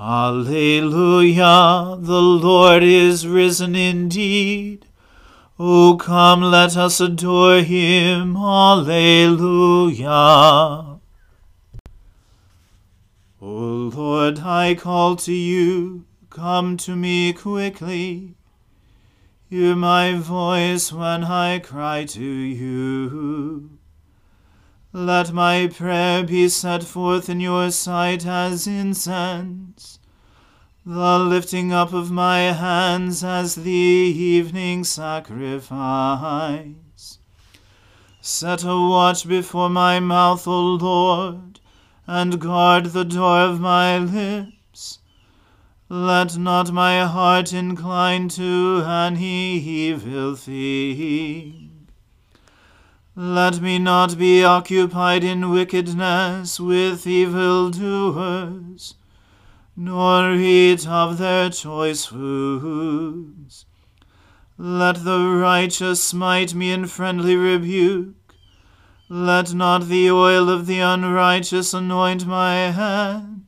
Alleluia, the Lord is risen indeed. O come, let us adore him. Alleluia. O Lord, I call to you, come to me quickly. Hear my voice when I cry to you. Let my prayer be set forth in your sight as incense, the lifting up of my hands as the evening sacrifice. Set a watch before my mouth, O Lord, and guard the door of my lips. Let not my heart incline to any evil thing let me not be occupied in wickedness with evil doers, nor eat of their choice foods. Let the righteous smite me in friendly rebuke. Let not the oil of the unrighteous anoint my head.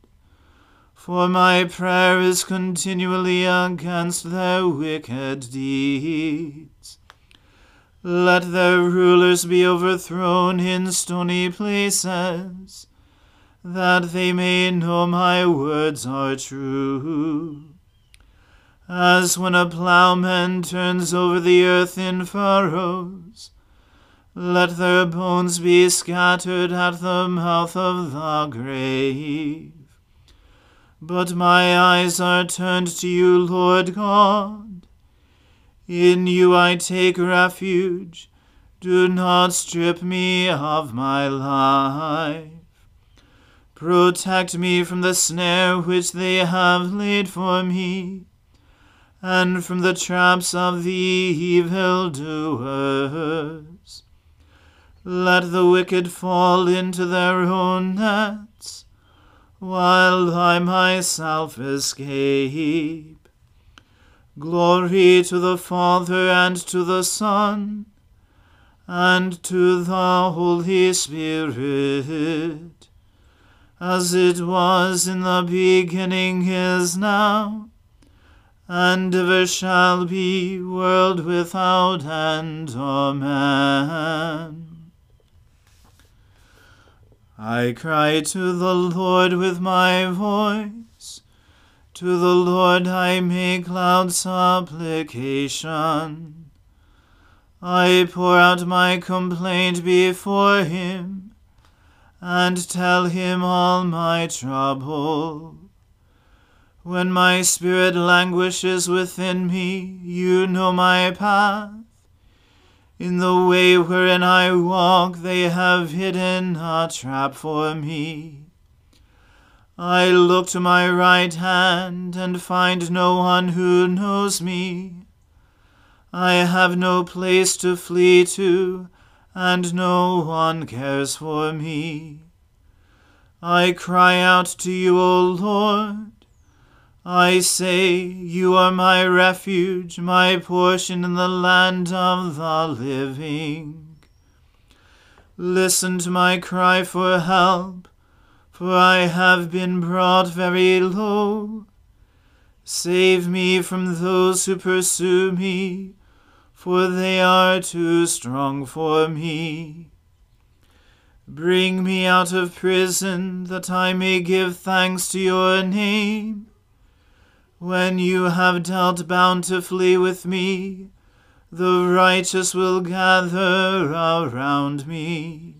For my prayer is continually against their wicked deeds. Let their rulers be overthrown in stony places, that they may know my words are true. As when a plowman turns over the earth in furrows, let their bones be scattered at the mouth of the grave. But my eyes are turned to you, Lord God. In you I take refuge. Do not strip me of my life. Protect me from the snare which they have laid for me, and from the traps of the evil doers. Let the wicked fall into their own nets, while I myself escape. Glory to the Father and to the Son and to the Holy Spirit, as it was in the beginning is now, and ever shall be, world without end. Amen. I cry to the Lord with my voice. To the Lord I make loud supplication. I pour out my complaint before him, and tell him all my trouble. When my spirit languishes within me, you know my path. In the way wherein I walk, they have hidden a trap for me. I look to my right hand and find no one who knows me. I have no place to flee to, and no one cares for me. I cry out to you, O Lord. I say, You are my refuge, my portion in the land of the living. Listen to my cry for help, for I have been brought very low. Save me from those who pursue me, for they are too strong for me. Bring me out of prison, that I may give thanks to your name. When you have dealt bountifully with me, the righteous will gather around me.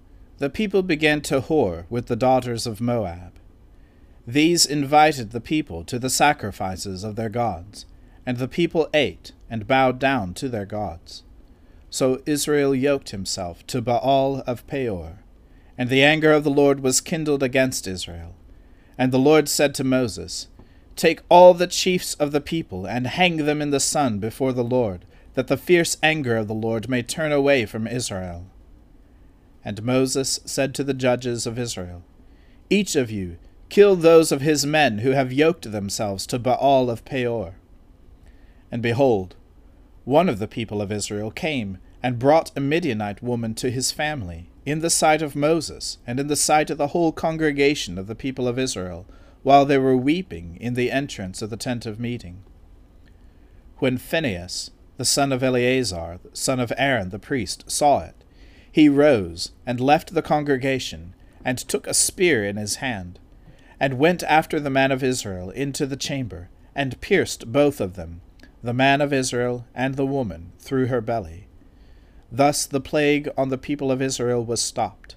the people began to whore with the daughters of Moab. These invited the people to the sacrifices of their gods, and the people ate and bowed down to their gods. So Israel yoked himself to Baal of Peor, and the anger of the Lord was kindled against Israel. And the Lord said to Moses, Take all the chiefs of the people, and hang them in the sun before the Lord, that the fierce anger of the Lord may turn away from Israel. And Moses said to the judges of Israel, Each of you kill those of his men who have yoked themselves to Baal of Peor. And behold, one of the people of Israel came and brought a Midianite woman to his family, in the sight of Moses, and in the sight of the whole congregation of the people of Israel, while they were weeping in the entrance of the tent of meeting. When Phinehas, the son of Eleazar, son of Aaron the priest, saw it, he rose and left the congregation, and took a spear in his hand, and went after the man of Israel into the chamber, and pierced both of them, the man of Israel and the woman, through her belly. Thus the plague on the people of Israel was stopped.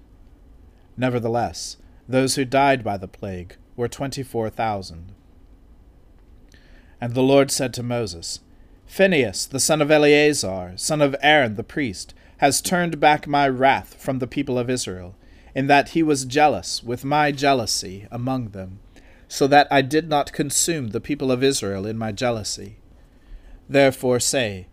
Nevertheless, those who died by the plague were twenty four thousand. And the Lord said to Moses, Phinehas, the son of Eleazar, son of Aaron the priest, has turned back my wrath from the people of Israel, in that he was jealous with my jealousy among them, so that I did not consume the people of Israel in my jealousy. Therefore say,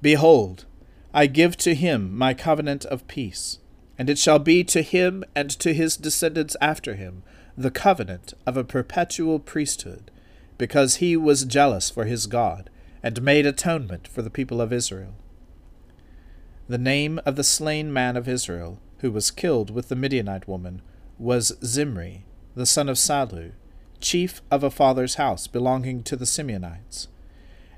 Behold, I give to him my covenant of peace, and it shall be to him and to his descendants after him the covenant of a perpetual priesthood, because he was jealous for his God, and made atonement for the people of Israel. The name of the slain man of Israel, who was killed with the Midianite woman, was Zimri, the son of Salu, chief of a father's house belonging to the Simeonites.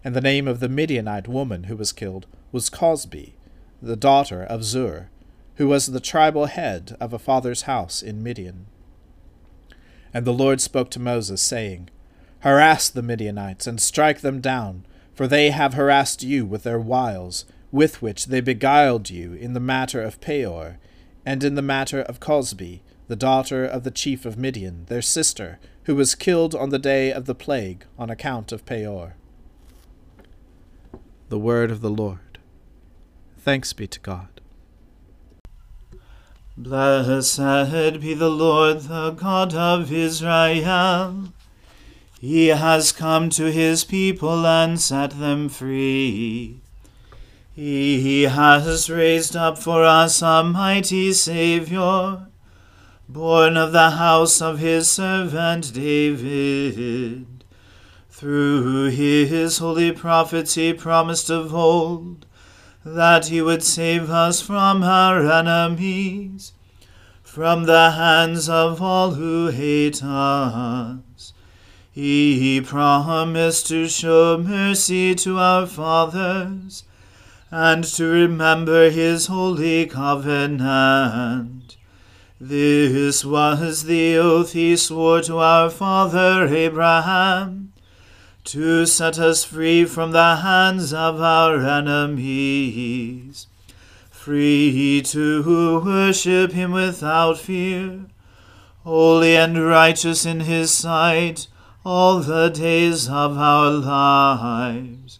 And the name of the Midianite woman who was killed was Cosbi, the daughter of Zur, who was the tribal head of a father's house in Midian. And the Lord spoke to Moses, saying, Harass the Midianites, and strike them down, for they have harassed you with their wiles, with which they beguiled you in the matter of Peor, and in the matter of Cosbi, the daughter of the chief of Midian, their sister, who was killed on the day of the plague on account of Peor. The word of the Lord. Thanks be to God. Blessed be the Lord, the God of Israel. He has come to his people and set them free. He has raised up for us a mighty Saviour born of the house of his servant David. Through his holy prophets he promised of old that he would save us from our enemies, from the hands of all who hate us. He promised to show mercy to our fathers, and to remember his holy covenant this was the oath he swore to our father Abraham, to set us free from the hands of our enemies, free to worship him without fear, holy and righteous in his sight all the days of our lives.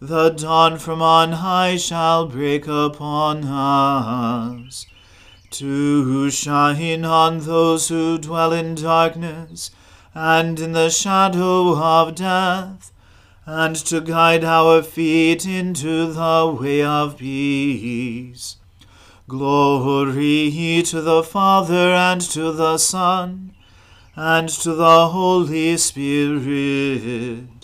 the dawn from on high shall break upon us to shine on those who dwell in darkness and in the shadow of death, and to guide our feet into the way of peace. Glory to the Father and to the Son and to the Holy Spirit,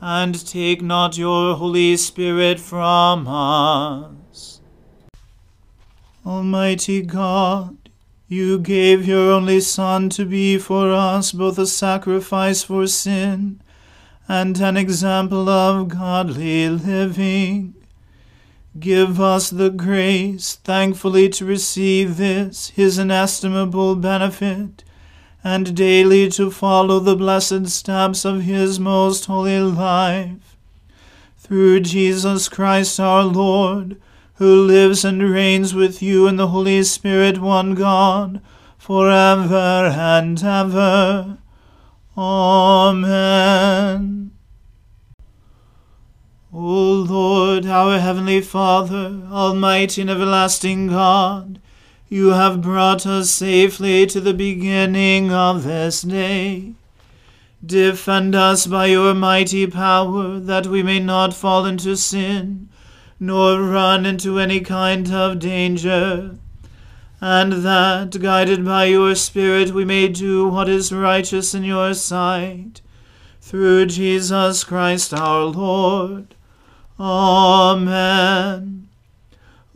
and take not your Holy Spirit from us. Almighty God, you gave your only Son to be for us both a sacrifice for sin and an example of godly living. Give us the grace thankfully to receive this, his inestimable benefit, and daily to follow the blessed steps of his most holy life. Through Jesus Christ our Lord, who lives and reigns with you in the Holy Spirit, one God, for ever and ever. Amen. O Lord, our heavenly Father, almighty and everlasting God, you have brought us safely to the beginning of this day. Defend us by your mighty power, that we may not fall into sin, nor run into any kind of danger, and that, guided by your Spirit, we may do what is righteous in your sight. Through Jesus Christ our Lord. Amen.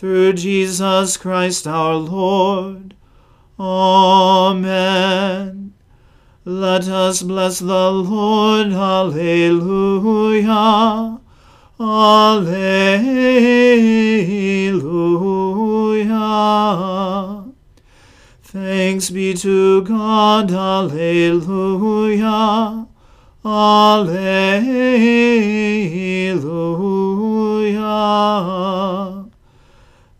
through Jesus Christ our Lord. Amen. Let us bless the Lord. Alleluia. Alleluia. Thanks be to God. Alleluia. Alleluia.